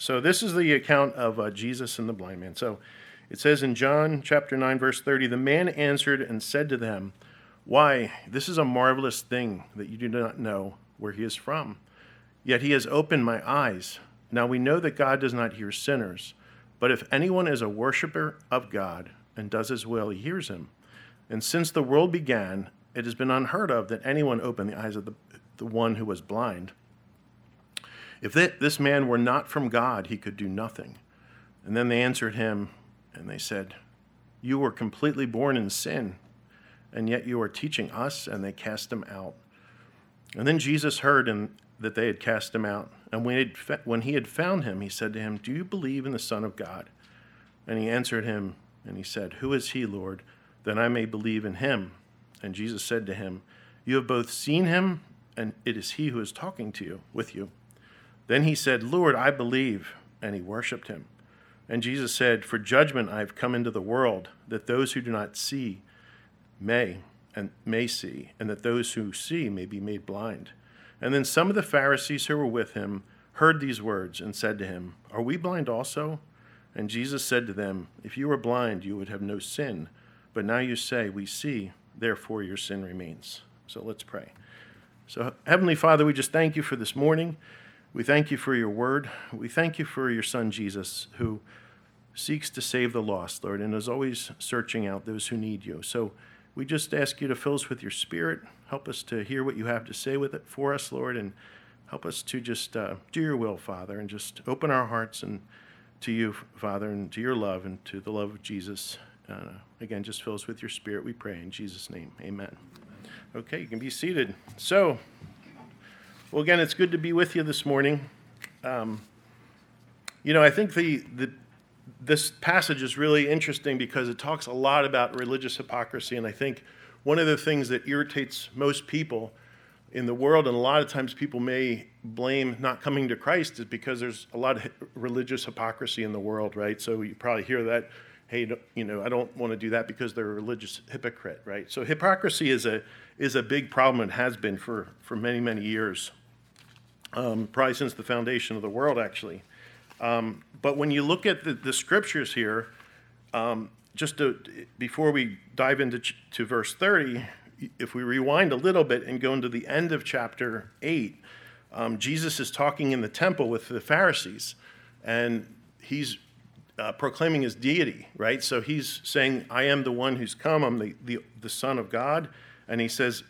So this is the account of uh, Jesus and the blind man. So it says in John chapter 9 verse 30, the man answered and said to them, "Why, this is a marvelous thing that you do not know where he is from. Yet he has opened my eyes. Now we know that God does not hear sinners, but if anyone is a worshiper of God and does his will, he hears him. And since the world began, it has been unheard of that anyone opened the eyes of the, the one who was blind." If this man were not from God, he could do nothing. And then they answered him, and they said, You were completely born in sin, and yet you are teaching us. And they cast him out. And then Jesus heard that they had cast him out. And when he had found him, he said to him, Do you believe in the Son of God? And he answered him, and he said, Who is he, Lord, that I may believe in him? And Jesus said to him, You have both seen him, and it is he who is talking to you, with you. Then he said, Lord, I believe. And he worshiped him. And Jesus said, For judgment I have come into the world, that those who do not see may and may see, and that those who see may be made blind. And then some of the Pharisees who were with him heard these words and said to him, Are we blind also? And Jesus said to them, If you were blind, you would have no sin. But now you say, We see, therefore your sin remains. So let's pray. So, Heavenly Father, we just thank you for this morning. We thank you for your word. We thank you for your son, Jesus, who seeks to save the lost, Lord, and is always searching out those who need you. So we just ask you to fill us with your spirit. Help us to hear what you have to say with it for us, Lord, and help us to just uh, do your will, Father, and just open our hearts and to you, Father, and to your love and to the love of Jesus. Uh, again, just fill us with your spirit, we pray. In Jesus' name, amen. Okay, you can be seated. So, well, again, it's good to be with you this morning. Um, you know, I think the, the this passage is really interesting because it talks a lot about religious hypocrisy, and I think one of the things that irritates most people in the world, and a lot of times people may blame not coming to Christ, is because there's a lot of religious hypocrisy in the world, right? So you probably hear that, hey, you know, I don't want to do that because they're a religious hypocrite, right? So hypocrisy is a is a big problem and has been for for many many years um, probably since the foundation of the world, actually. Um, but when you look at the, the scriptures here, um, just to, before we dive into ch- to verse 30, if we rewind a little bit and go into the end of chapter 8, um, Jesus is talking in the temple with the Pharisees, and he's uh, proclaiming his deity, right? So he's saying, I am the one who's come, I'm the, the, the Son of God. And he says,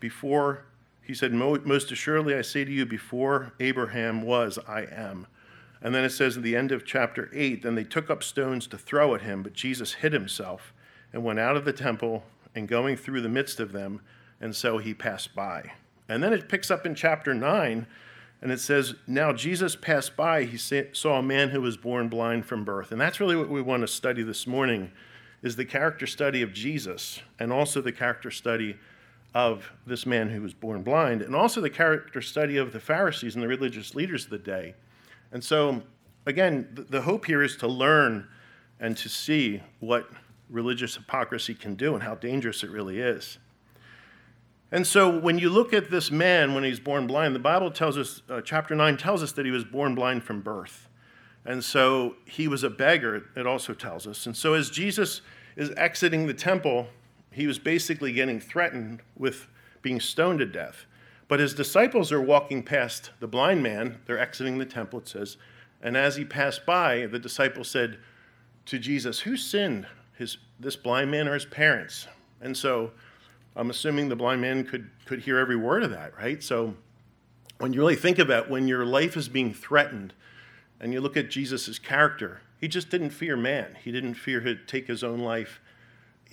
Before he said, Most assuredly, I say to you, before Abraham was, I am. And then it says at the end of chapter 8, then they took up stones to throw at him, but Jesus hid himself and went out of the temple and going through the midst of them, and so he passed by. And then it picks up in chapter 9, and it says, Now Jesus passed by, he saw a man who was born blind from birth. And that's really what we want to study this morning, is the character study of Jesus and also the character study of this man who was born blind, and also the character study of the Pharisees and the religious leaders of the day. And so, again, the hope here is to learn and to see what religious hypocrisy can do and how dangerous it really is. And so, when you look at this man when he's born blind, the Bible tells us, uh, chapter 9 tells us that he was born blind from birth. And so, he was a beggar, it also tells us. And so, as Jesus is exiting the temple, he was basically getting threatened with being stoned to death. But his disciples are walking past the blind man. They're exiting the temple, it says. And as he passed by, the disciples said to Jesus, Who sinned, his, this blind man or his parents? And so I'm assuming the blind man could, could hear every word of that, right? So when you really think about when your life is being threatened and you look at Jesus' character, he just didn't fear man. He didn't fear to take his own life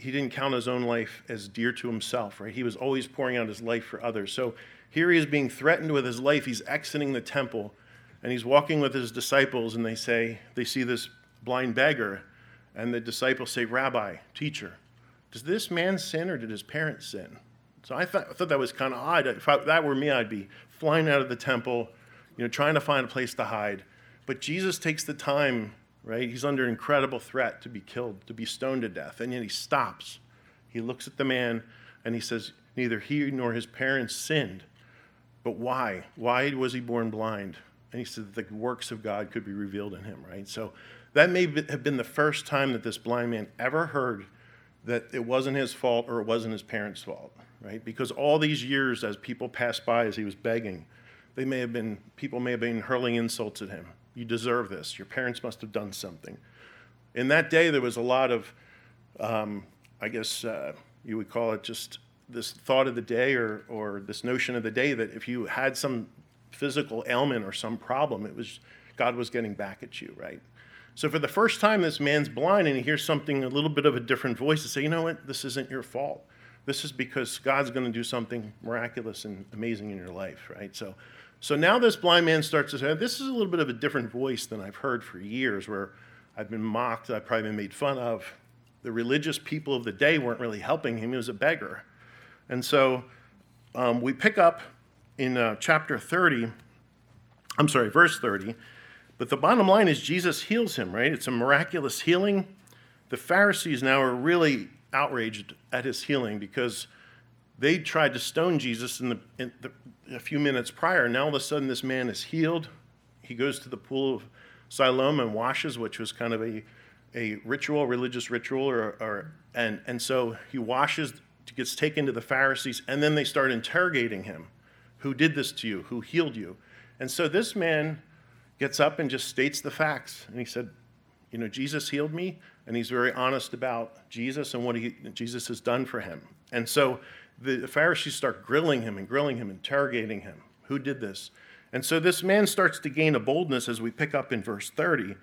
he didn't count his own life as dear to himself, right? He was always pouring out his life for others. So here he is being threatened with his life. He's exiting the temple and he's walking with his disciples, and they say, they see this blind beggar, and the disciples say, Rabbi, teacher, does this man sin or did his parents sin? So I thought, I thought that was kind of odd. If I, that were me, I'd be flying out of the temple, you know, trying to find a place to hide. But Jesus takes the time right? He's under incredible threat to be killed, to be stoned to death. And yet he stops. He looks at the man and he says, Neither he nor his parents sinned. But why? Why was he born blind? And he said that the works of God could be revealed in him, right? So that may have been the first time that this blind man ever heard that it wasn't his fault or it wasn't his parents' fault, right? Because all these years, as people passed by as he was begging, they may have been, people may have been hurling insults at him. You deserve this. Your parents must have done something. In that day, there was a lot of, um, I guess uh, you would call it just this thought of the day or, or this notion of the day that if you had some physical ailment or some problem, it was God was getting back at you, right? So for the first time, this man's blind and he hears something, a little bit of a different voice to say, you know what, this isn't your fault. This is because God's going to do something miraculous and amazing in your life, right? So, so now this blind man starts to say, this is a little bit of a different voice than I've heard for years, where I've been mocked, I've probably been made fun of. The religious people of the day weren't really helping him. He was a beggar. And so um, we pick up in uh, chapter 30, I'm sorry, verse 30. But the bottom line is Jesus heals him, right? It's a miraculous healing. The Pharisees now are really outraged at his healing because they tried to stone Jesus in the, in the, a few minutes prior. Now all of a sudden, this man is healed. He goes to the pool of Siloam and washes, which was kind of a, a ritual, religious ritual, or, or and and so he washes, gets taken to the Pharisees, and then they start interrogating him. Who did this to you? Who healed you? And so this man gets up and just states the facts. And he said, You know, Jesus healed me. And he's very honest about Jesus and what he, Jesus has done for him. And so the Pharisees start grilling him and grilling him, interrogating him. Who did this? And so this man starts to gain a boldness as we pick up in verse 30.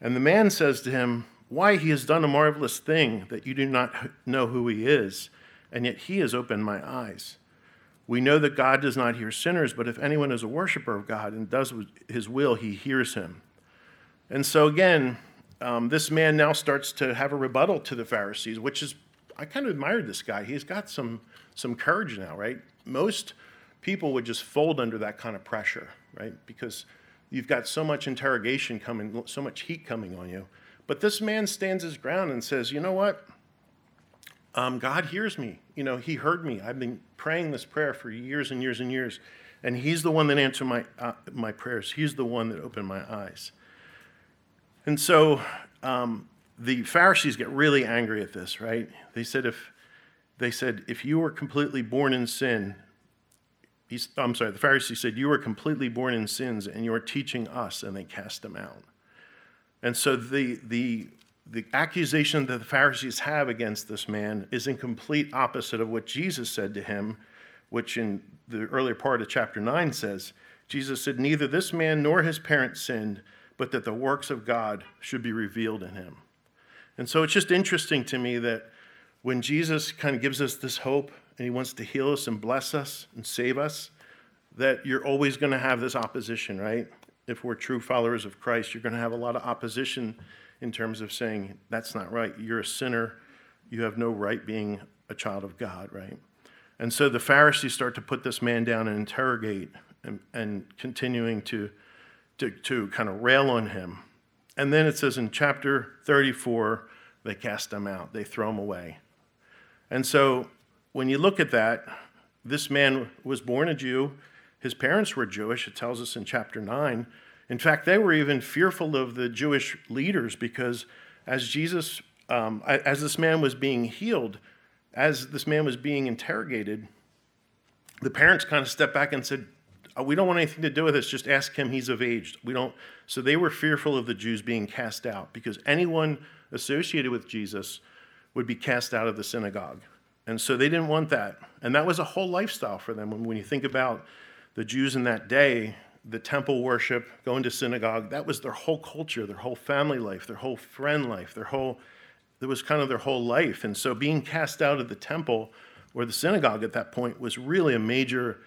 And the man says to him, Why, he has done a marvelous thing that you do not know who he is, and yet he has opened my eyes. We know that God does not hear sinners, but if anyone is a worshiper of God and does his will, he hears him. And so, again, um, this man now starts to have a rebuttal to the Pharisees, which is, I kind of admired this guy. He's got some, some courage now, right? Most people would just fold under that kind of pressure, right? Because you've got so much interrogation coming, so much heat coming on you. But this man stands his ground and says, you know what? Um, God hears me. You know, He heard me. I've been praying this prayer for years and years and years, and He's the one that answered my uh, my prayers. He's the one that opened my eyes. And so um, the Pharisees get really angry at this, right? They said if they said if you were completely born in sin, I'm sorry, the Pharisees said you were completely born in sins, and you are teaching us, and they cast them out. And so the the the accusation that the Pharisees have against this man is in complete opposite of what Jesus said to him, which in the earlier part of chapter 9 says, Jesus said, Neither this man nor his parents sinned, but that the works of God should be revealed in him. And so it's just interesting to me that when Jesus kind of gives us this hope and he wants to heal us and bless us and save us, that you're always going to have this opposition, right? If we're true followers of Christ, you're going to have a lot of opposition in terms of saying, that's not right. You're a sinner. You have no right being a child of God, right? And so the Pharisees start to put this man down and interrogate and, and continuing to, to, to kind of rail on him. And then it says in chapter 34, they cast them out, they throw them away. And so when you look at that, this man was born a Jew. His parents were Jewish, it tells us in chapter 9. In fact, they were even fearful of the Jewish leaders because as Jesus, um, as this man was being healed, as this man was being interrogated, the parents kind of stepped back and said, Uh, "We don't want anything to do with this. Just ask him. He's of age. We don't." So they were fearful of the Jews being cast out because anyone associated with Jesus would be cast out of the synagogue, and so they didn't want that. And that was a whole lifestyle for them. When, when you think about the Jews in that day, the temple worship, going to synagogue, that was their whole culture, their whole family life, their whole friend life, their whole, that was kind of their whole life. And so being cast out of the temple or the synagogue at that point was really a major,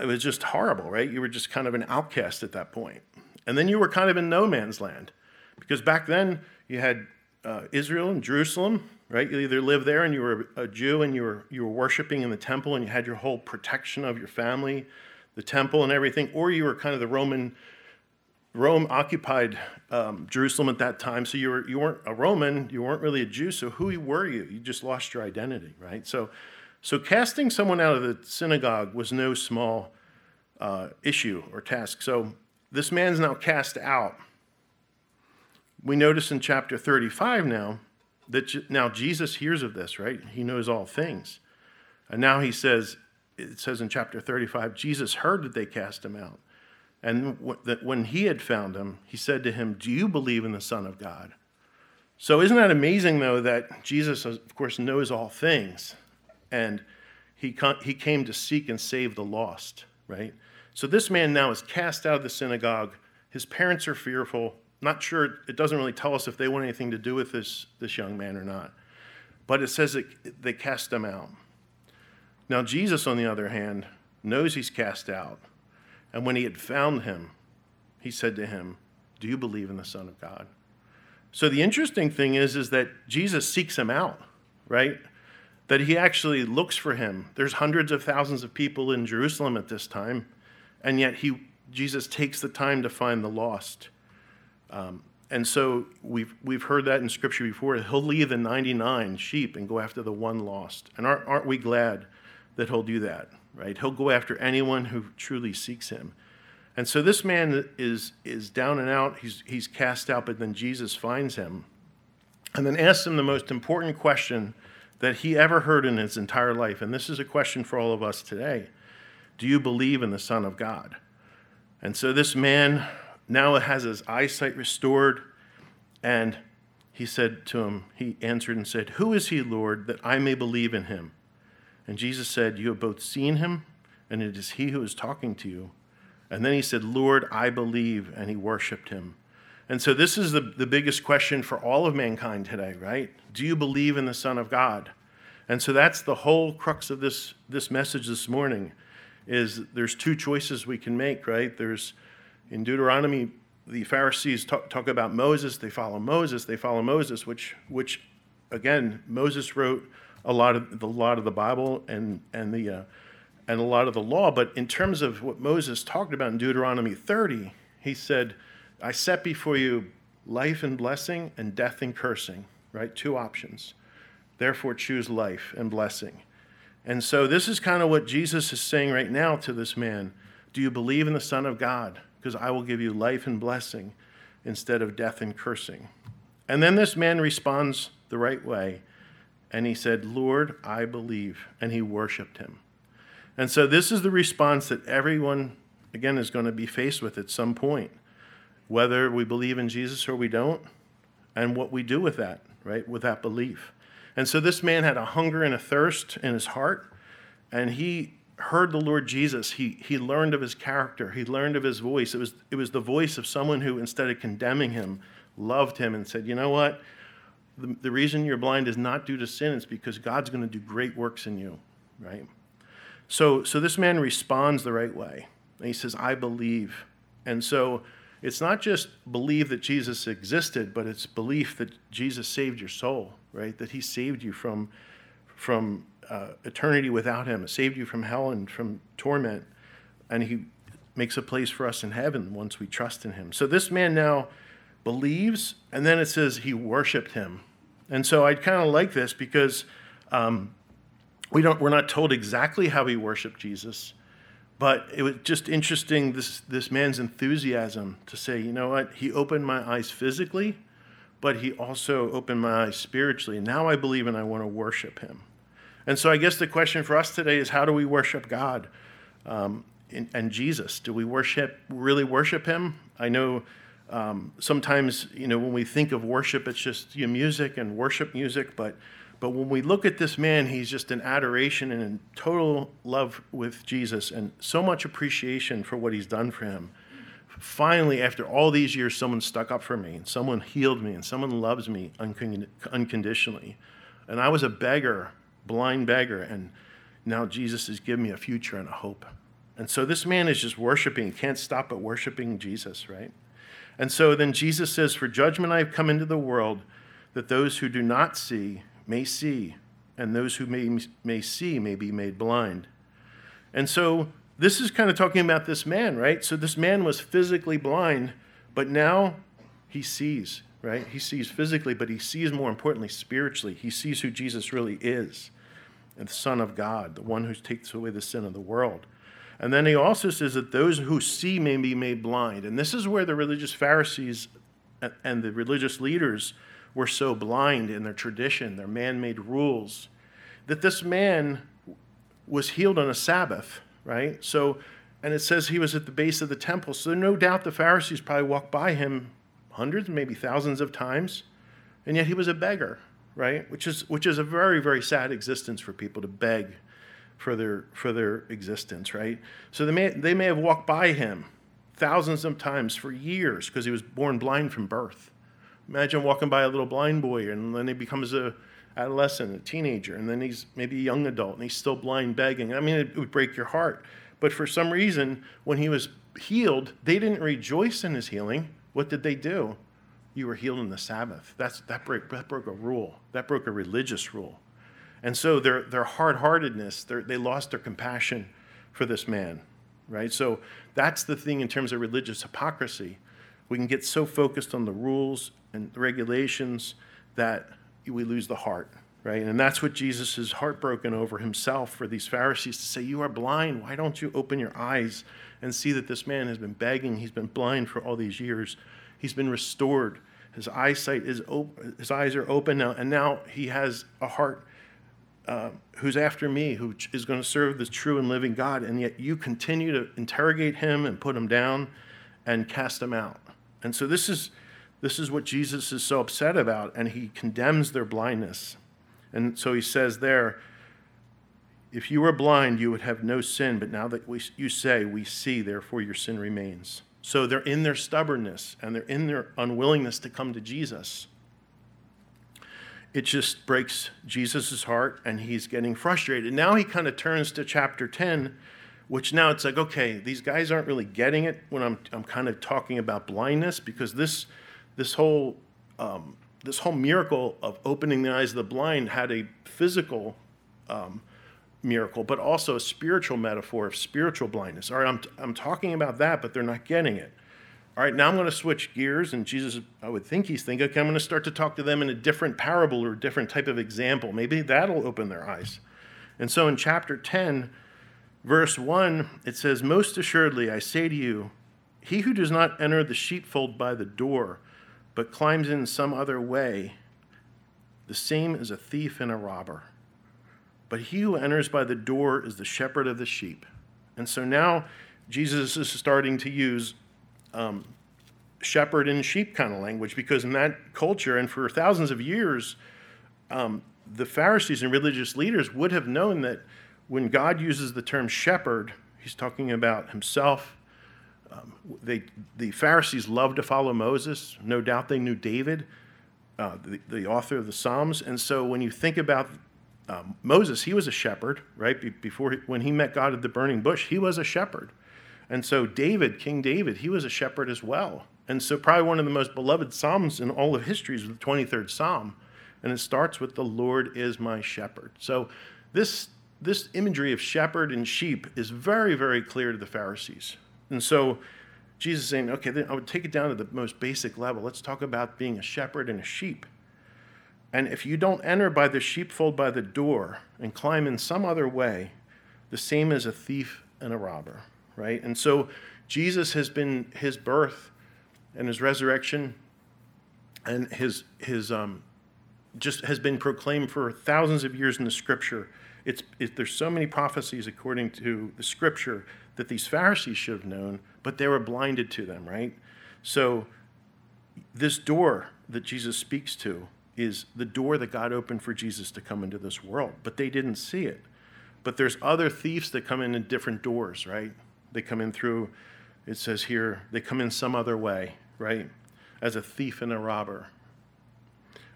it was just horrible, right? You were just kind of an outcast at that point. And then you were kind of in no man's land because back then you had uh, Israel and Jerusalem, right? You either lived there and you were a Jew and you were, you were worshiping in the temple and you had your whole protection of your family the temple and everything, or you were kind of the Roman, Rome occupied um, Jerusalem at that time. So you, were, you weren't a Roman, you weren't really a Jew. So who were you? You just lost your identity, right? So, so casting someone out of the synagogue was no small uh, issue or task. So this man's now cast out. We notice in chapter 35 now that now Jesus hears of this, right? He knows all things. And now he says, it says in chapter 35, Jesus heard that they cast him out. And that when he had found him, he said to him, Do you believe in the Son of God? So, isn't that amazing, though, that Jesus, of course, knows all things? And he, he came to seek and save the lost, right? So, this man now is cast out of the synagogue. His parents are fearful. Not sure, it doesn't really tell us if they want anything to do with this, this young man or not. But it says that they cast him out. Now, Jesus, on the other hand, knows he's cast out. And when he had found him, he said to him, Do you believe in the Son of God? So the interesting thing is, is that Jesus seeks him out, right? That he actually looks for him. There's hundreds of thousands of people in Jerusalem at this time, and yet he, Jesus takes the time to find the lost. Um, and so we've, we've heard that in Scripture before. He'll leave the 99 sheep and go after the one lost. And aren't, aren't we glad that he'll do that, right? He'll go after anyone who truly seeks him. And so this man is, is down and out. He's, he's cast out, but then Jesus finds him and then asks him the most important question that he ever heard in his entire life. And this is a question for all of us today Do you believe in the Son of God? And so this man now has his eyesight restored. And he said to him, He answered and said, Who is he, Lord, that I may believe in him? And Jesus said, You have both seen him, and it is he who is talking to you. And then he said, Lord, I believe, and he worshiped him. And so this is the, the biggest question for all of mankind today, right? Do you believe in the Son of God? And so that's the whole crux of this, this message this morning is there's two choices we can make, right? There's in Deuteronomy, the Pharisees talk, talk about Moses, they follow Moses, they follow Moses, which which again, Moses wrote a lot of the lot of the Bible and and the uh, and a lot of the law. But in terms of what Moses talked about in Deuteronomy 30, he said, I set before you life and blessing and death and cursing, right? Two options. Therefore, choose life and blessing. And so, this is kind of what Jesus is saying right now to this man Do you believe in the Son of God? Because I will give you life and blessing instead of death and cursing. And then this man responds the right way. And he said, Lord, I believe. And he worshiped him. And so this is the response that everyone, again, is going to be faced with at some point, whether we believe in Jesus or we don't, and what we do with that, right, with that belief. And so this man had a hunger and a thirst in his heart, and he heard the Lord Jesus. He, he learned of his character, he learned of his voice. It was, it was the voice of someone who, instead of condemning him, loved him and said, You know what? The, the reason you're blind is not due to sin, it's because God's going to do great works in you, right? So, so this man responds the right way. And he says, I believe. And so it's not just believe that Jesus existed, but it's belief that Jesus saved your soul, right? That he saved you from, from uh, eternity without him, saved you from hell and from torment. And he makes a place for us in heaven once we trust in him. So this man now believes, and then it says he worshiped him. And so I kind of like this because um, we don't, we're not told exactly how he worshiped Jesus, but it was just interesting this, this man's enthusiasm to say, you know what, he opened my eyes physically, but he also opened my eyes spiritually. Now I believe and I want to worship him. And so I guess the question for us today is how do we worship God um, and, and Jesus? Do we worship, really worship him? I know um, sometimes, you know, when we think of worship, it's just you know, music and worship music, but but when we look at this man, he's just in adoration and in total love with Jesus and so much appreciation for what he's done for him. Finally, after all these years, someone stuck up for me and someone healed me and someone loves me unconditionally. And I was a beggar, blind beggar, and now Jesus has given me a future and a hope. And so this man is just worshiping, can't stop but worshiping Jesus, right? And so then Jesus says, For judgment I have come into the world, that those who do not see may see, and those who may, may see may be made blind. And so this is kind of talking about this man, right? So this man was physically blind, but now he sees, right? He sees physically, but he sees more importantly spiritually. He sees who Jesus really is, and the Son of God, the one who takes away the sin of the world. And then he also says that those who see may be made blind. And this is where the religious Pharisees and the religious leaders were so blind in their tradition, their man made rules, that this man was healed on a Sabbath, right? So, and it says he was at the base of the temple. So, no doubt the Pharisees probably walked by him hundreds, maybe thousands of times, and yet he was a beggar, right? Which is, which is a very, very sad existence for people to beg for their, for their existence, right? So, they may, they may have walked by him thousands of times for years because he was born blind from birth. Imagine walking by a little blind boy and then he becomes a adolescent, a teenager, and then he's maybe a young adult and he's still blind begging. I mean, it would break your heart. But for some reason, when he was healed, they didn't rejoice in his healing. What did they do? You were healed on the Sabbath. That's, that, broke, that broke a rule. That broke a religious rule. And so their, their hard heartedness, they lost their compassion for this man, right? So that's the thing in terms of religious hypocrisy. We can get so focused on the rules and the regulations that we lose the heart, right? And that's what Jesus is heartbroken over himself for these Pharisees to say, You are blind. Why don't you open your eyes and see that this man has been begging? He's been blind for all these years. He's been restored. His eyesight is open, his eyes are open now, and now he has a heart uh, who's after me, who is going to serve the true and living God, and yet you continue to interrogate him and put him down and cast him out. And so this is this is what Jesus is so upset about, and he condemns their blindness. And so he says there, if you were blind, you would have no sin, but now that we, you say, we see, therefore your sin remains. So they're in their stubbornness and they're in their unwillingness to come to Jesus. It just breaks Jesus' heart and he's getting frustrated. Now he kind of turns to chapter 10, which now it's like, okay, these guys aren't really getting it when I'm, I'm kind of talking about blindness because this this whole um, this whole miracle of opening the eyes of the blind had a physical um, miracle, but also a spiritual metaphor of spiritual blindness. All right, I'm, I'm talking about that, but they're not getting it. All right, now I'm going to switch gears, and Jesus, I would think he's thinking, okay, I'm going to start to talk to them in a different parable or a different type of example. Maybe that'll open their eyes. And so in chapter 10, verse 1, it says, Most assuredly, I say to you, he who does not enter the sheepfold by the door, but climbs in some other way, the same as a thief and a robber. But he who enters by the door is the shepherd of the sheep. And so now Jesus is starting to use um, shepherd and sheep kind of language because in that culture and for thousands of years, um, the Pharisees and religious leaders would have known that when God uses the term shepherd, he's talking about himself um, they, the Pharisees loved to follow Moses. No doubt they knew David, uh, the, the, author of the Psalms. And so when you think about um, Moses, he was a shepherd, right? Be- before he, when he met God at the burning bush, he was a shepherd. And so David, King David, he was a shepherd as well. And so probably one of the most beloved psalms in all of history is the 23rd Psalm, and it starts with "The Lord is my shepherd." So this this imagery of shepherd and sheep is very, very clear to the Pharisees. And so Jesus is saying, okay, then I would take it down to the most basic level. Let's talk about being a shepherd and a sheep. And if you don't enter by the sheepfold by the door and climb in some other way, the same as a thief and a robber, right? And so Jesus has been his birth and his resurrection and his his um, just has been proclaimed for thousands of years in the scripture. It's it, there's so many prophecies according to the scripture that these Pharisees should have known, but they were blinded to them, right? So, this door that Jesus speaks to is the door that God opened for Jesus to come into this world, but they didn't see it. But there's other thieves that come in in different doors, right? They come in through, it says here, they come in some other way, right? As a thief and a robber.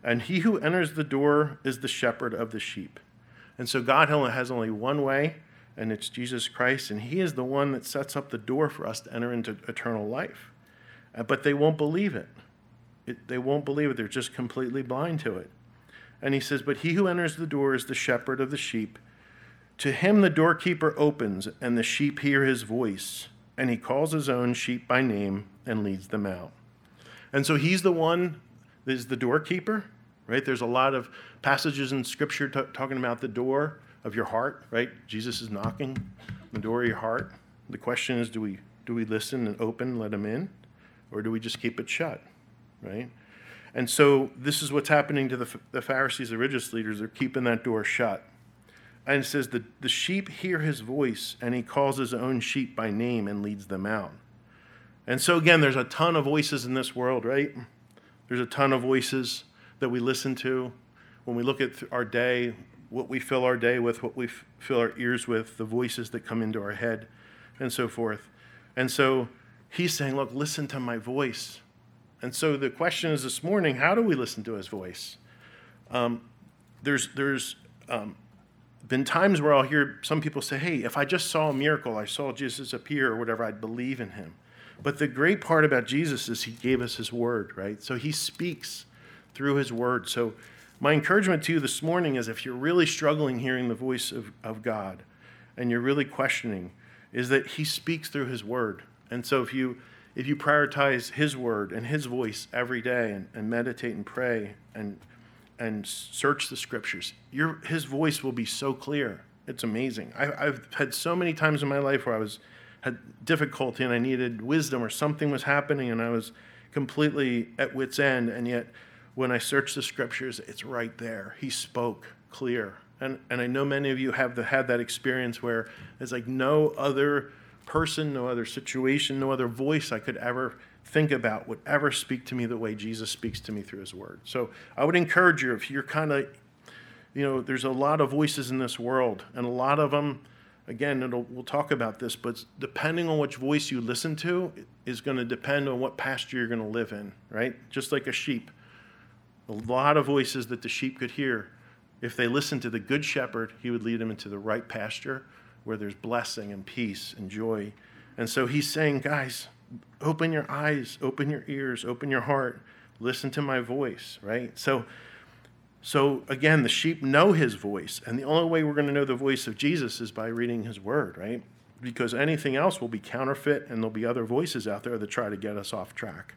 And he who enters the door is the shepherd of the sheep. And so God only has only one way and it's Jesus Christ, and He is the one that sets up the door for us to enter into eternal life. Uh, but they won't believe it. it. They won't believe it. They're just completely blind to it. And He says, But he who enters the door is the shepherd of the sheep. To him the doorkeeper opens, and the sheep hear his voice, and he calls his own sheep by name and leads them out. And so he's the one that is the doorkeeper, right? There's a lot of passages in Scripture t- talking about the door of your heart, right? Jesus is knocking the door of your heart. The question is do we, do we listen and open, let him in, or do we just keep it shut, right? And so this is what's happening to the, the Pharisees, the religious leaders. They're keeping that door shut. And it says, the, the sheep hear his voice, and he calls his own sheep by name and leads them out. And so, again, there's a ton of voices in this world, right? There's a ton of voices that we listen to when we look at our day, what we fill our day with, what we fill our ears with, the voices that come into our head, and so forth. And so he's saying, Look, listen to my voice. And so the question is this morning how do we listen to his voice? Um, there's there's um, been times where I'll hear some people say, Hey, if I just saw a miracle, I saw Jesus appear or whatever, I'd believe in him. But the great part about Jesus is he gave us his word, right? So he speaks through his word. So my encouragement to you this morning is if you're really struggling hearing the voice of, of God and you're really questioning, is that he speaks through his word. And so if you if you prioritize his word and his voice every day and, and meditate and pray and and search the scriptures, your his voice will be so clear. It's amazing. I, I've had so many times in my life where I was had difficulty and I needed wisdom or something was happening and I was completely at wit's end, and yet when I search the scriptures, it's right there. He spoke clear. And, and I know many of you have the, had that experience where it's like no other person, no other situation, no other voice I could ever think about would ever speak to me the way Jesus speaks to me through his word. So I would encourage you if you're kind of, you know, there's a lot of voices in this world, and a lot of them, again, we'll talk about this, but depending on which voice you listen to is going to depend on what pasture you're going to live in, right? Just like a sheep a lot of voices that the sheep could hear. If they listened to the good shepherd, he would lead them into the right pasture where there's blessing and peace and joy. And so he's saying, guys, open your eyes, open your ears, open your heart, listen to my voice, right? So so again, the sheep know his voice, and the only way we're going to know the voice of Jesus is by reading his word, right? Because anything else will be counterfeit and there'll be other voices out there that try to get us off track.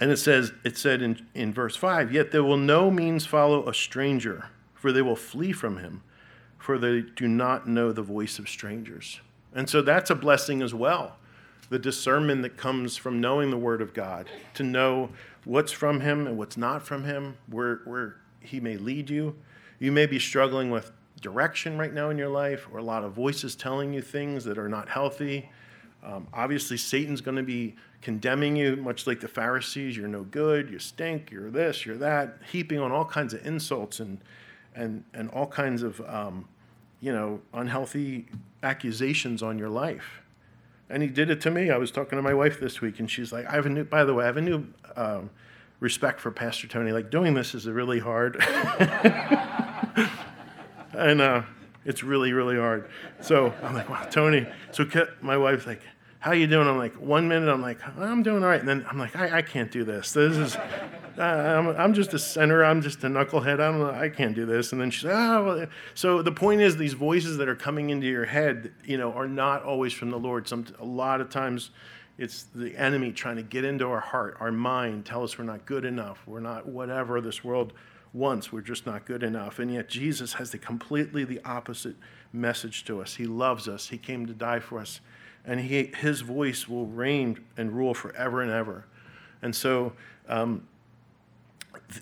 And it says, it said in, in verse 5, yet there will no means follow a stranger, for they will flee from him, for they do not know the voice of strangers. And so that's a blessing as well. The discernment that comes from knowing the Word of God, to know what's from Him and what's not from Him, where, where He may lead you. You may be struggling with direction right now in your life, or a lot of voices telling you things that are not healthy. Um, obviously, Satan's going to be condemning you, much like the Pharisees. You're no good. You stink. You're this. You're that. Heaping on all kinds of insults and and and all kinds of um, you know unhealthy accusations on your life. And he did it to me. I was talking to my wife this week, and she's like, "I have a new. By the way, I have a new." Um, respect for Pastor Tony. Like doing this is really hard, and uh, it's really, really hard. So I'm like, wow, Tony. So my wife's like, how you doing? I'm like, one minute I'm like, I'm doing all right. And then I'm like, I, I can't do this. This is, uh, I'm, I'm just a sinner. I'm just a knucklehead. I don't. I can't do this. And then she's, oh, so the point is these voices that are coming into your head, you know, are not always from the Lord. Some, a lot of times it's the enemy trying to get into our heart, our mind, tell us we're not good enough. We're not whatever this world wants. We're just not good enough. And yet Jesus has the completely the opposite message to us. He loves us. He came to die for us and he, his voice will reign and rule forever and ever. And so um,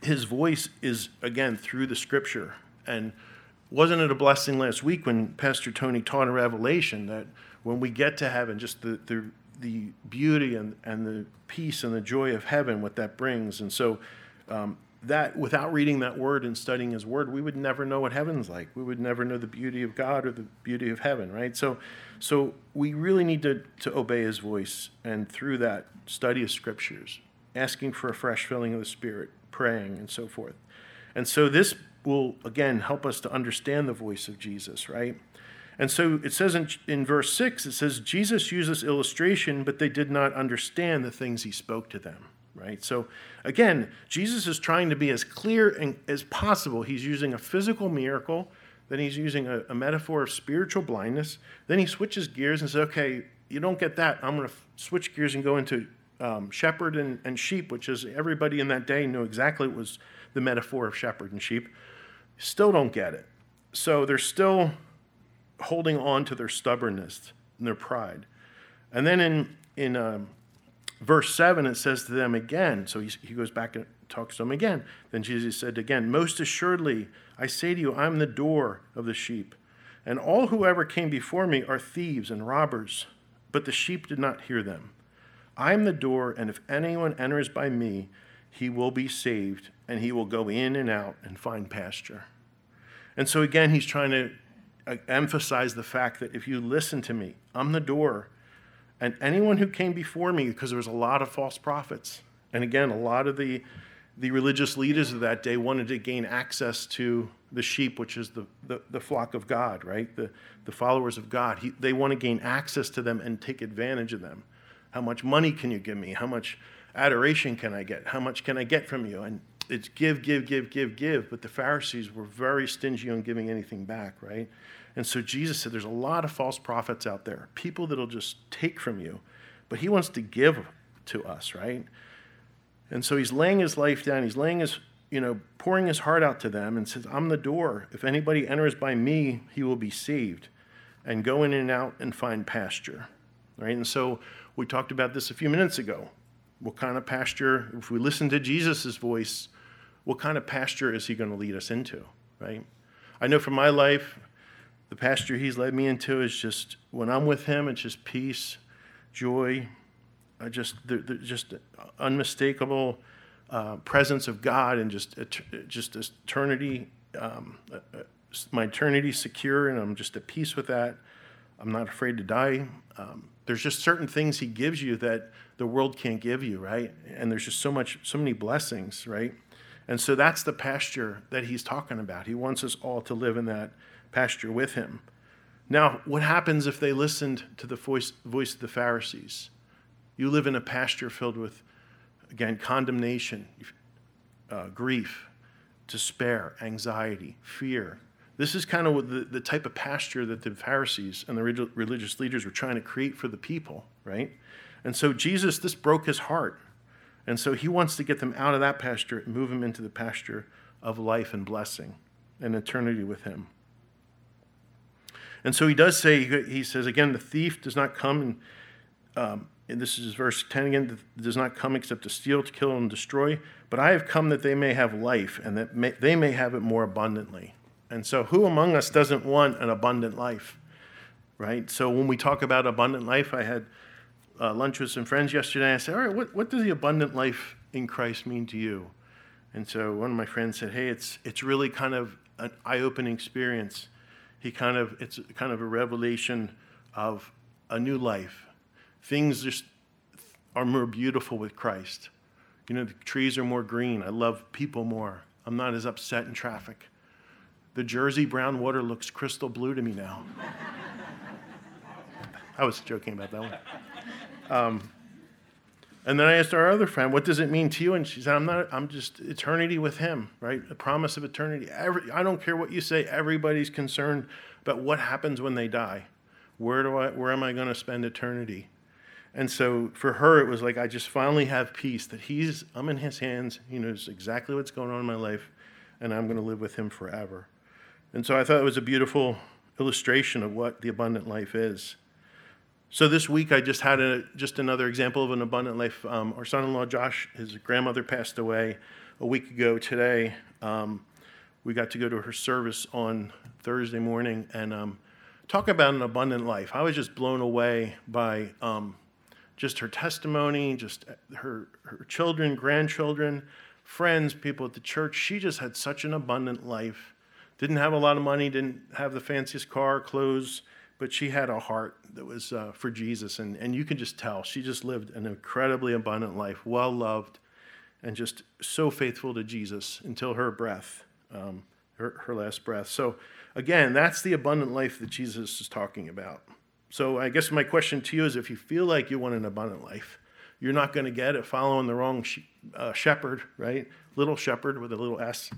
his voice is, again, through the scripture. And wasn't it a blessing last week when Pastor Tony taught in Revelation that when we get to heaven, just the, the, the beauty and, and the peace and the joy of heaven, what that brings. And so um, that without reading that word and studying his word, we would never know what heaven's like. We would never know the beauty of God or the beauty of heaven, right? So so we really need to, to obey his voice and through that study of scriptures, asking for a fresh filling of the Spirit, praying, and so forth. And so this will again help us to understand the voice of Jesus, right? And so it says in, in verse 6, it says, Jesus uses illustration, but they did not understand the things he spoke to them right? So again, Jesus is trying to be as clear and, as possible. He's using a physical miracle, then he's using a, a metaphor of spiritual blindness. Then he switches gears and says, okay, you don't get that. I'm going to switch gears and go into um, shepherd and, and sheep, which is everybody in that day knew exactly what was the metaphor of shepherd and sheep. Still don't get it. So they're still holding on to their stubbornness and their pride. And then in, in um, verse 7, it says to them again, so he, he goes back and talks to them again. Then Jesus said again, Most assuredly, I say to you, I'm the door of the sheep. And all who ever came before me are thieves and robbers, but the sheep did not hear them. I am the door, and if anyone enters by me, he will be saved, and he will go in and out and find pasture. And so again, he's trying to uh, emphasize the fact that if you listen to me, I'm the door. And anyone who came before me, because there was a lot of false prophets, and again, a lot of the, the religious leaders of that day wanted to gain access to the sheep, which is the, the, the flock of God, right? The, the followers of God. He, they want to gain access to them and take advantage of them. How much money can you give me? How much adoration can I get? How much can I get from you? And it's give, give, give, give, give. But the Pharisees were very stingy on giving anything back, right? And so Jesus said there's a lot of false prophets out there, people that'll just take from you. But he wants to give to us, right? And so he's laying his life down. He's laying his, you know, pouring his heart out to them and says, I'm the door. If anybody enters by me, he will be saved and go in and out and find pasture. Right? And so we talked about this a few minutes ago. What kind of pasture, if we listen to Jesus' voice, what kind of pasture is he going to lead us into? Right? I know from my life, the pasture he's led me into is just when I'm with him, it's just peace, joy, uh, just the, the, just unmistakable uh, presence of God and just just eternity, um, uh, uh, my eternity secure, and I'm just at peace with that. I'm not afraid to die. Um, there's just certain things He gives you that the world can't give you, right? And there's just so much, so many blessings, right? And so that's the pasture that He's talking about. He wants us all to live in that pasture with Him. Now, what happens if they listened to the voice, voice of the Pharisees? You live in a pasture filled with, again, condemnation, uh, grief, despair, anxiety, fear. This is kind of the, the type of pasture that the Pharisees and the religious leaders were trying to create for the people, right? And so Jesus, this broke his heart. And so he wants to get them out of that pasture and move them into the pasture of life and blessing and eternity with him. And so he does say, he says, again, the thief does not come and um, and this is verse 10 again, does not come except to steal, to kill, and destroy. But I have come that they may have life, and that may, they may have it more abundantly. And so, who among us doesn't want an abundant life? Right? So, when we talk about abundant life, I had uh, lunch with some friends yesterday. I said, All right, what, what does the abundant life in Christ mean to you? And so, one of my friends said, Hey, it's, it's really kind of an eye opening experience. He kind of, it's kind of a revelation of a new life Things just are more beautiful with Christ. You know, the trees are more green. I love people more. I'm not as upset in traffic. The Jersey brown water looks crystal blue to me now. I was joking about that one. Um, and then I asked our other friend, "What does it mean to you?" And she said, "I'm not. I'm just eternity with Him, right? The promise of eternity. Every, I don't care what you say. Everybody's concerned about what happens when they die. Where do I? Where am I going to spend eternity? And so for her, it was like, I just finally have peace that he's, I'm in his hands. He knows exactly what's going on in my life, and I'm going to live with him forever. And so I thought it was a beautiful illustration of what the abundant life is. So this week I just had a, just another example of an abundant life. Um, our son-in-law Josh, his grandmother passed away a week ago today. Um, we got to go to her service on Thursday morning and um, talk about an abundant life. I was just blown away by um, just her testimony, just her, her children, grandchildren, friends, people at the church. She just had such an abundant life. Didn't have a lot of money, didn't have the fanciest car, clothes, but she had a heart that was uh, for Jesus. And, and you can just tell she just lived an incredibly abundant life, well loved, and just so faithful to Jesus until her breath, um, her, her last breath. So, again, that's the abundant life that Jesus is talking about. So I guess my question to you is if you feel like you want an abundant life, you're not going to get it following the wrong uh, shepherd, right? Little shepherd with a little S.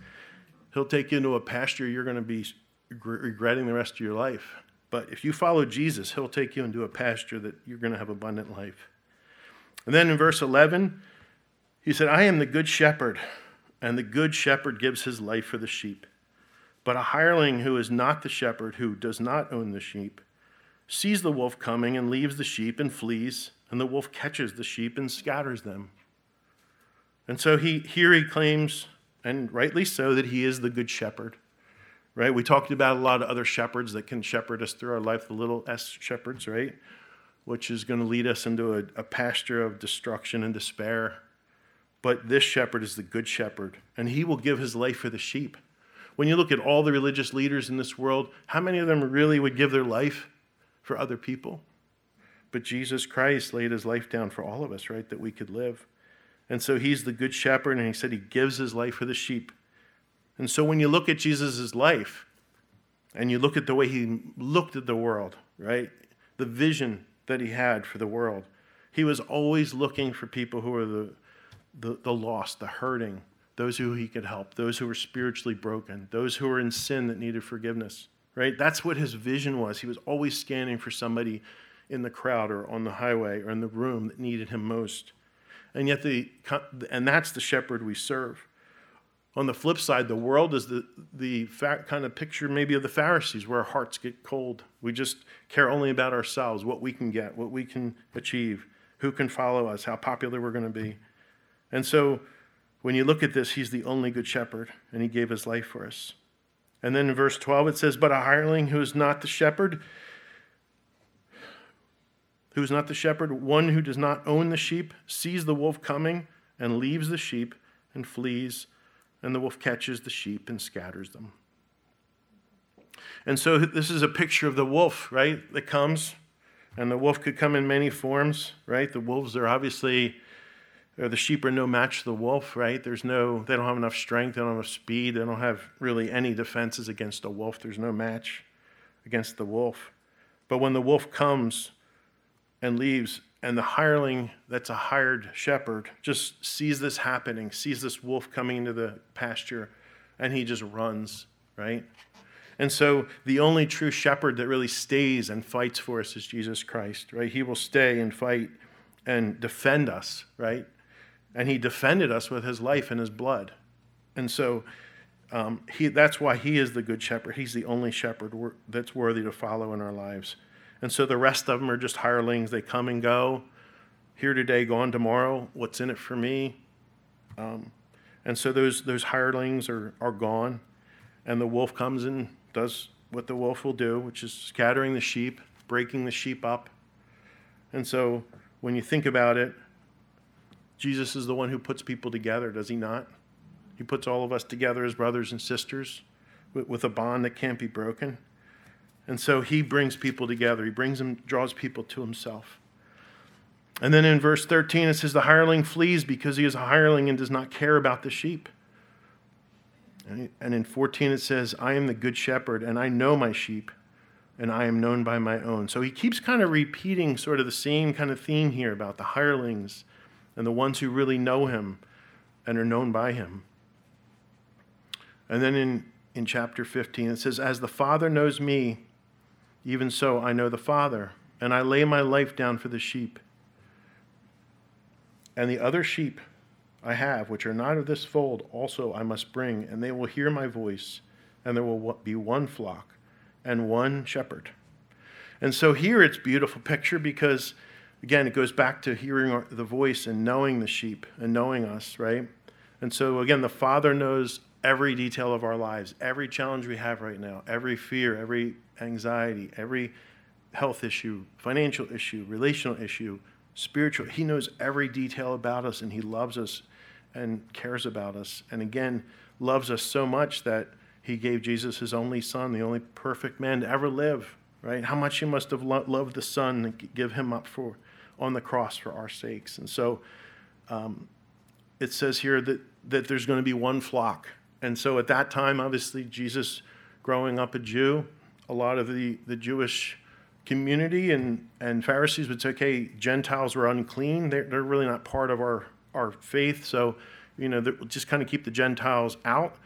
He'll take you into a pasture you're going to be regretting the rest of your life. But if you follow Jesus, he'll take you into a pasture that you're going to have abundant life. And then in verse 11, he said, I am the good shepherd, and the good shepherd gives his life for the sheep. But a hireling who is not the shepherd, who does not own the sheep, sees the wolf coming and leaves the sheep and flees, and the wolf catches the sheep and scatters them. And so he here he claims, and rightly so, that he is the good shepherd. Right? We talked about a lot of other shepherds that can shepherd us through our life, the little s shepherds, right? Which is going to lead us into a, a pasture of destruction and despair. But this shepherd is the good shepherd, and he will give his life for the sheep. When you look at all the religious leaders in this world, how many of them really would give their life for other people? But Jesus Christ laid his life down for all of us, right, that we could live. And so he's the good shepherd, and he said he gives his life for the sheep. And so when you look at Jesus' life, and you look at the way he looked at the world, right, the vision that he had for the world, he was always looking for people who were the, the, the lost, the hurting, those who he could help, those who were spiritually broken, those who were in sin that needed forgiveness, right? That's what his vision was. He was always scanning for somebody in the crowd or on the highway or in the room that needed him most. And yet the and that's the shepherd we serve. On the flip side, the world is the, the kind of picture maybe of the Pharisees where our hearts get cold. We just care only about ourselves, what we can get, what we can achieve, who can follow us, how popular we're going to be. And so when you look at this, he's the only good shepherd, and he gave his life for us. And then in verse 12, it says, But a hireling who is not the shepherd, who is not the shepherd, one who does not own the sheep, sees the wolf coming and leaves the sheep and flees, and the wolf catches the sheep and scatters them. And so this is a picture of the wolf, right, that comes. And the wolf could come in many forms, right? The wolves are obviously, or the sheep are no match to the wolf, right? There's no, they don't have enough strength, they don't have enough speed, they don't have really any defenses against a wolf. There's no match against the wolf. But when the wolf comes, and leaves. And the hireling, that's a hired shepherd, just sees this happening, sees this wolf coming into the pasture, and he just runs, right? And so the only true shepherd that really stays and fights for us is Jesus Christ, right? He will stay and fight and defend us, right? And he defended us with his life and his blood. And so um, he, that's why he is the good shepherd. He's the only shepherd that's worthy to follow in our lives. And so the rest of them are just hirelings. They come and go. Here today, gone tomorrow. What's in it for me? Um, and so those, those hirelings are, are gone. And the wolf comes and does what the wolf will do, which is scattering the sheep, breaking the sheep up. And so when you think about it, Jesus is the one who puts people together, does he not? He puts all of us together as brothers and sisters with, with a bond that can't be broken. And so he brings people together. He brings them, draws people to himself. And then in verse 13, it says, The hireling flees because he is a hireling and does not care about the sheep. And in 14, it says, I am the good shepherd, and I know my sheep, and I am known by my own. So he keeps kind of repeating sort of the same kind of theme here about the hirelings and the ones who really know him and are known by him. And then in, in chapter 15, it says, As the Father knows me, even so, I know the Father, and I lay my life down for the sheep. And the other sheep I have, which are not of this fold, also I must bring, and they will hear my voice, and there will be one flock and one shepherd. And so here it's beautiful picture because, again, it goes back to hearing the voice and knowing the sheep and knowing us, right? And so, again, the Father knows every detail of our lives, every challenge we have right now, every fear, every anxiety, every health issue, financial issue, relational issue, spiritual. He knows every detail about us and he loves us and cares about us. And again, loves us so much that he gave Jesus his only son, the only perfect man to ever live, right? How much he must have lo- loved the son and give him up for on the cross for our sakes. And so um, it says here that, that there's going to be one flock and so at that time, obviously, Jesus, growing up a Jew, a lot of the, the Jewish community and, and Pharisees would say, okay, Gentiles were unclean. They're, they're really not part of our, our faith. So, you know, just kind of keep the Gentiles out.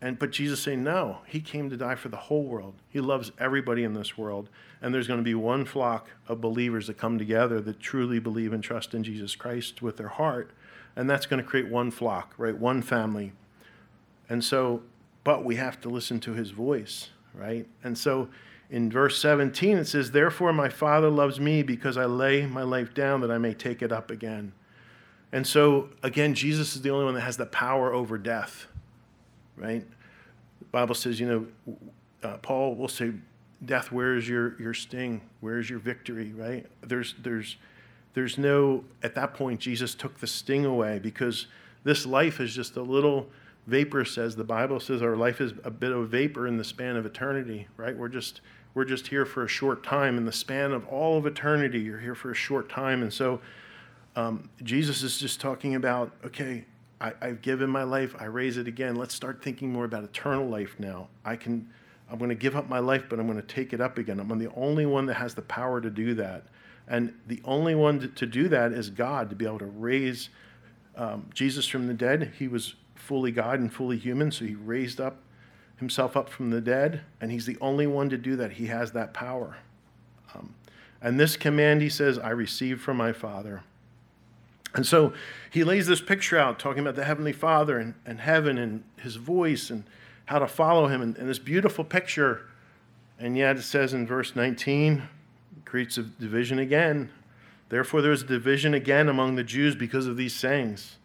And, but Jesus saying, no, he came to die for the whole world. He loves everybody in this world. And there's going to be one flock of believers that come together that truly believe and trust in Jesus Christ with their heart. And that's going to create one flock, right? One family and so but we have to listen to his voice, right? And so in verse 17, it says, Therefore my Father loves me because I lay my life down that I may take it up again. And so, again, Jesus is the only one that has the power over death, right? The Bible says, you know, uh, Paul will say, Death, where is your, your sting? Where is your victory, right? There's, there's, there's no, at that point, Jesus took the sting away because this life is just a little vapor says the bible says our life is a bit of vapor in the span of eternity right? We're just we're just here for a short time. In the span of all of eternity you're here for a short time. And so um, jesus is just talking about okay I, i've given my life i raise it again. Let's start thinking more about eternal life now. I can i'm going to give up my life but i'm going to take it up again. I'm the only one that has the power to do that. And the only one to, to do that is god to be able to raise um, jesus from the dead. He was fully God and fully human, so he raised up himself up from the dead, and he's the only one to do that. He has that power. Um, and this command, he says, I received from my Father. And so he lays this picture out, talking about the Heavenly Father and, and heaven and his voice and how to follow him, and, and this beautiful picture. And yet it says in verse 19, creates a division again. Therefore, there's a division again among the Jews because of these sayings.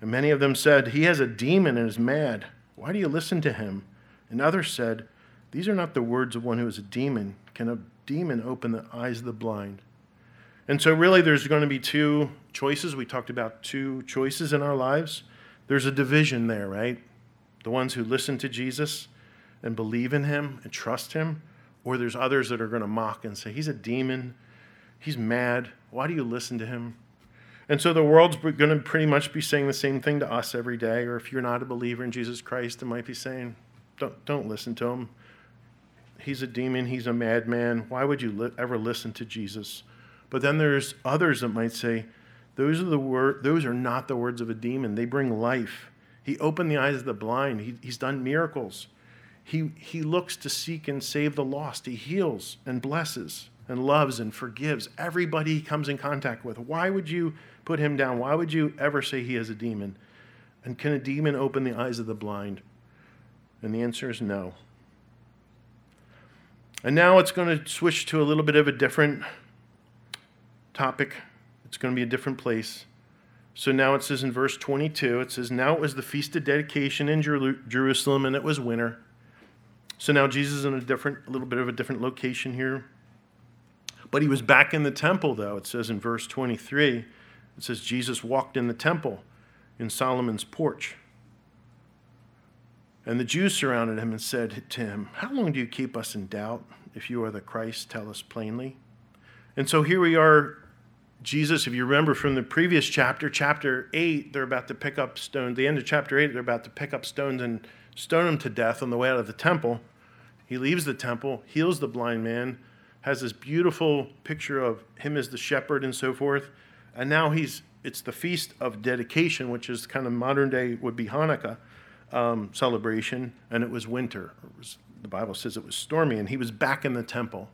And many of them said, He has a demon and is mad. Why do you listen to him? And others said, These are not the words of one who is a demon. Can a demon open the eyes of the blind? And so, really, there's going to be two choices. We talked about two choices in our lives. There's a division there, right? The ones who listen to Jesus and believe in him and trust him, or there's others that are going to mock and say, He's a demon. He's mad. Why do you listen to him? And so the world's going to pretty much be saying the same thing to us every day. Or if you're not a believer in Jesus Christ, it might be saying, don't, don't listen to him. He's a demon. He's a madman. Why would you li- ever listen to Jesus? But then there's others that might say, those are, the word, those are not the words of a demon. They bring life. He opened the eyes of the blind. He, he's done miracles. He, he looks to seek and save the lost. He heals and blesses and loves and forgives everybody he comes in contact with. Why would you put him down. Why would you ever say he is a demon? And can a demon open the eyes of the blind? And the answer is no. And now it's going to switch to a little bit of a different topic. It's going to be a different place. So now it says in verse 22, it says, Now it was the feast of dedication in Jerusalem, and it was winter. So now Jesus is in a different, a little bit of a different location here. But he was back in the temple, though. It says in verse 23 it says Jesus walked in the temple in Solomon's porch. And the Jews surrounded him and said to him, How long do you keep us in doubt? If you are the Christ, tell us plainly. And so here we are, Jesus, if you remember from the previous chapter, chapter 8, they're about to pick up stones. The end of chapter 8, they're about to pick up stones and stone him to death on the way out of the temple. He leaves the temple, heals the blind man, has this beautiful picture of him as the shepherd and so forth. And now he's it's the feast of dedication, which is kind of modern day would be Hanukkah um, celebration, and it was winter. It was, the Bible says it was stormy, and he was back in the temple.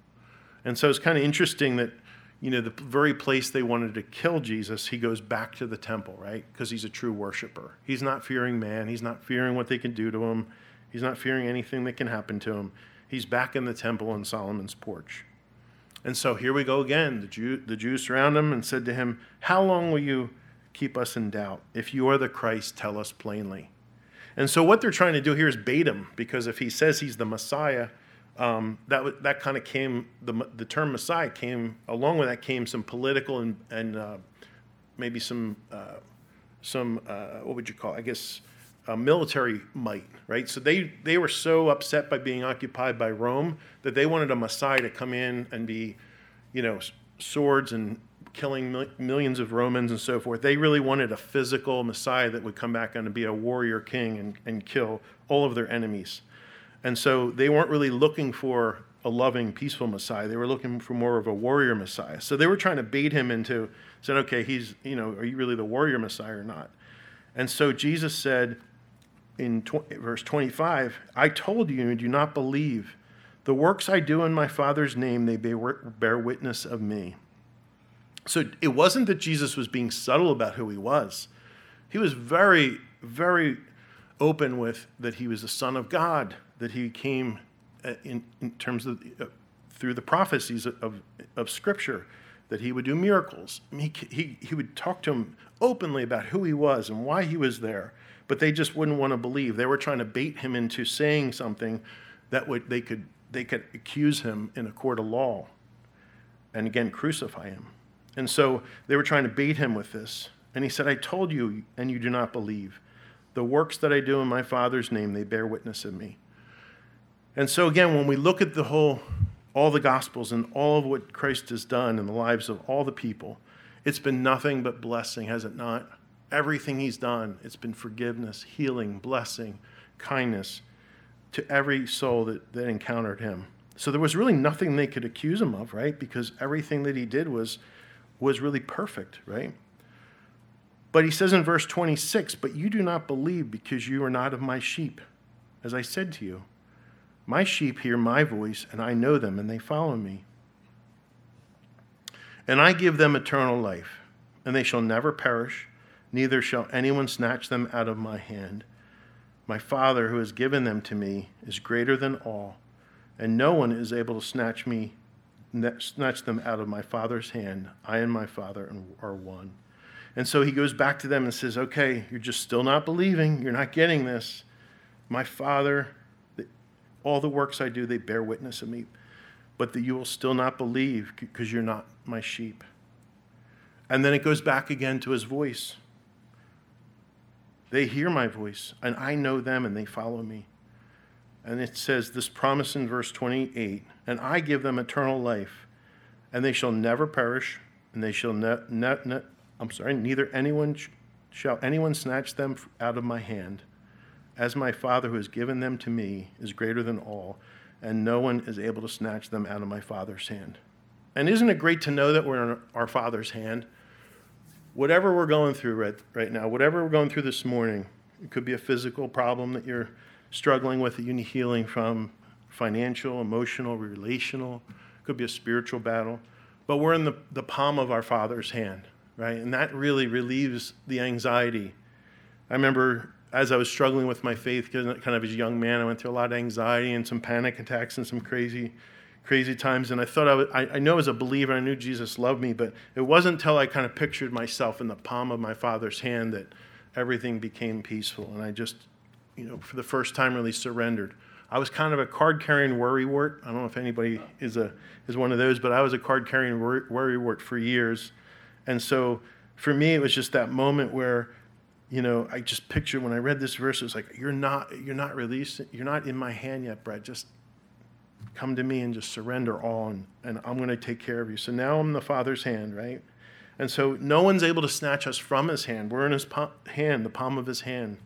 And so it's kind of interesting that you know the very place they wanted to kill Jesus, he goes back to the temple, right? Because he's a true worshiper. He's not fearing man. He's not fearing what they can do to him. He's not fearing anything that can happen to him. He's back in the temple on Solomon's porch. And so here we go again. The, Jew, the Jews surround him and said to him, How long will you keep us in doubt? If you are the Christ, tell us plainly. And so what they're trying to do here is bait him, because if he says he's the Messiah, um, that, that kind of came, the, the term Messiah came, along with that came some political and, and uh, maybe some, uh, some uh, what would you call it? I guess, uh, military might, right? So they, they were so upset by being occupied by Rome that they wanted a Messiah to come in and be, you know, swords and killing mil- millions of Romans and so forth. They really wanted a physical Messiah that would come back and be a warrior king and, and kill all of their enemies. And so they weren't really looking for a loving, peaceful Messiah. They were looking for more of a warrior Messiah. So they were trying to bait him into saying, okay, he's, you know, are you really the warrior Messiah or not? And so Jesus said, in tw- verse 25, I told you and do not believe. The works I do in my Father's name, they bear witness of me. So it wasn't that Jesus was being subtle about who he was. He was very, very open with that he was the Son of God, that he came uh, in, in terms of uh, through the prophecies of, of Scripture, that he would do miracles. He, he, he would talk to him openly about who he was and why he was there, but they just wouldn't want to believe. They were trying to bait him into saying something that would, they, could, they could accuse him in a court of law and again crucify him. And so they were trying to bait him with this. And he said, I told you, and you do not believe. The works that I do in my Father's name, they bear witness of me. And so, again, when we look at the whole, all the Gospels and all of what Christ has done in the lives of all the people, it's been nothing but blessing, has it not? Everything he's done, it's been forgiveness, healing, blessing, kindness to every soul that, that encountered him. So there was really nothing they could accuse him of, right? Because everything that he did was, was really perfect, right? But he says in verse 26, But you do not believe because you are not of my sheep, as I said to you. My sheep hear my voice, and I know them, and they follow me. And I give them eternal life, and they shall never perish, neither shall anyone snatch them out of my hand. My Father, who has given them to me, is greater than all, and no one is able to snatch me snatch them out of my Father's hand. I and my Father are one. And so he goes back to them and says, Okay, you're just still not believing. You're not getting this. My Father, all the works I do, they bear witness of me. But that you will still not believe because you're not my sheep. And then it goes back again to his voice. They hear my voice, and I know them, and they follow me. And it says this promise in verse 28 And I give them eternal life, and they shall never perish, and they shall ne- ne- ne- I'm sorry, neither anyone sh- shall anyone snatch them out of my hand. As my Father who has given them to me is greater than all, and no one is able to snatch them out of my Father's hand. And isn't it great to know that we're in our Father's hand? Whatever we're going through right, right now, whatever we're going through this morning, it could be a physical problem that you're struggling with that you need healing from, financial, emotional, relational, it could be a spiritual battle. But we're in the, the palm of our Father's hand right? And that really relieves the anxiety. I remember as I was struggling with my faith, kind of as a young man, I went through a lot of anxiety and some panic attacks and some crazy, crazy times. And I thought I, was, I, I know as a believer, I knew Jesus loved me, but it wasn't until I kind of pictured myself in the palm of my Father's hand that everything became peaceful. And I just, you know, for the first time, really surrendered. I was kind of a card carrying worrywart. I don't know if anybody is a is one of those, but I was a card carrying worrywart for years. And so for me, it was just that moment where, you know, I just pictured when I read this verse, it was like, you're not, you're not released, you're not in my hand yet, Brett. Just come to me and just surrender all, and, and I'm going to take care of you. So now I'm the Father's hand, right? And so no one's able to snatch us from his hand. We're in his hand, the palm of his hand.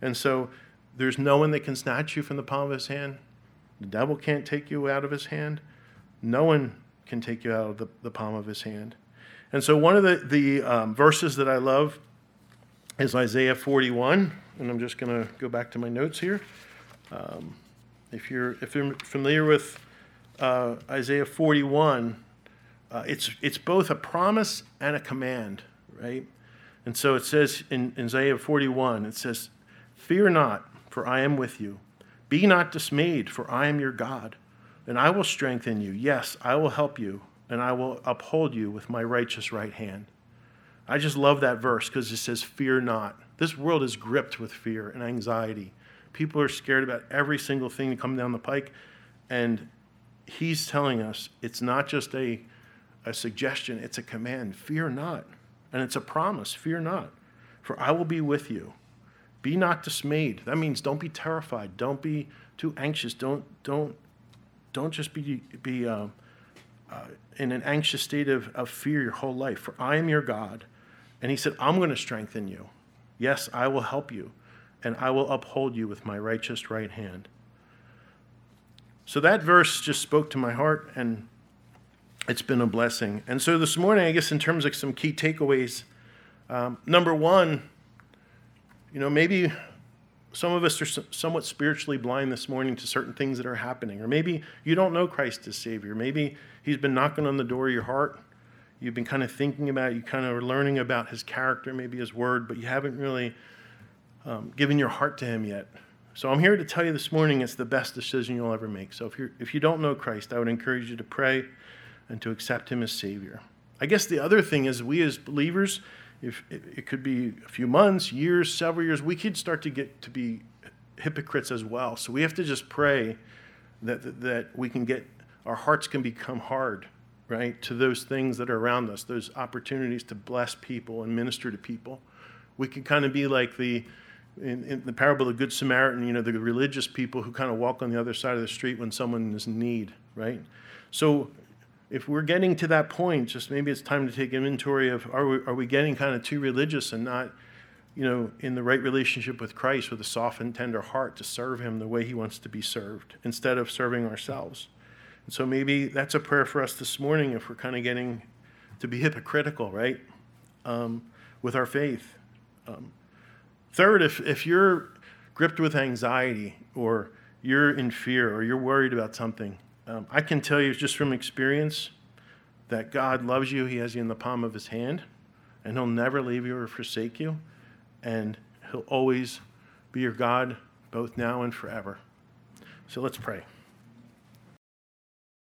And so there's no one that can snatch you from the palm of his hand. The devil can't take you out of his hand. No one can take you out of the, the palm of his hand. And so one of the, the um, verses that I love is Isaiah 41, and I'm just going to go back to my notes here. Um, if you're if you're familiar with uh, Isaiah 41, uh, it's it's both a promise and a command, right? And so it says in, in Isaiah 41, it says, "Fear not, for I am with you. Be not dismayed, for I am your God, and I will strengthen you. Yes, I will help you, and I will uphold you with my righteous right hand. I just love that verse because it says, Fear not. This world is gripped with fear and anxiety. People are scared about every single thing that comes down the pike. And he's telling us it's not just a, a suggestion, it's a command. Fear not. And it's a promise. Fear not. For I will be with you. Be not dismayed. That means don't be terrified. Don't be too anxious. Don't, don't, don't just be, be uh, uh, in an anxious state of, of fear your whole life. For I am your God. And he said, I'm going to strengthen you. Yes, I will help you, and I will uphold you with my righteous right hand. So that verse just spoke to my heart, and it's been a blessing. And so this morning, I guess, in terms of some key takeaways, um, number one, you know, maybe some of us are somewhat spiritually blind this morning to certain things that are happening. Or maybe you don't know Christ as Savior. Maybe He's been knocking on the door of your heart. You've been kind of thinking about, you kind of learning about His character, maybe His word, but you haven't really um, given your heart to Him yet. So I'm here to tell you this morning it's the best decision you'll ever make. So if, you if you don't know Christ, I would encourage you to pray and to accept Him as Savior. I guess the other thing is, we as believers, if it could be a few months, years, several years, we could start to get to be hypocrites as well. So we have to just pray that, that we can get, our hearts can become hard, right, to those things that are around us, those opportunities to bless people and minister to people. We can kind of be like the, in, in, the parable of the Good Samaritan, you know, the religious people who kind of walk on the other side of the street when someone is in need, right? So if we're getting to that point, just maybe it's time to take inventory of are we, are we getting kind of too religious and not you know, in the right relationship with Christ with a soft and tender heart to serve him the way he wants to be served instead of serving ourselves. And so maybe that's a prayer for us this morning if we're kind of getting to be hypocritical, right? Um, with our faith. Um, third, if, if you're gripped with anxiety or you're in fear or you're worried about something, um, I can tell you just from experience that God loves you. He has you in the palm of his hand, and he'll never leave you or forsake you and He'll always be your God, both now and forever. So let's pray.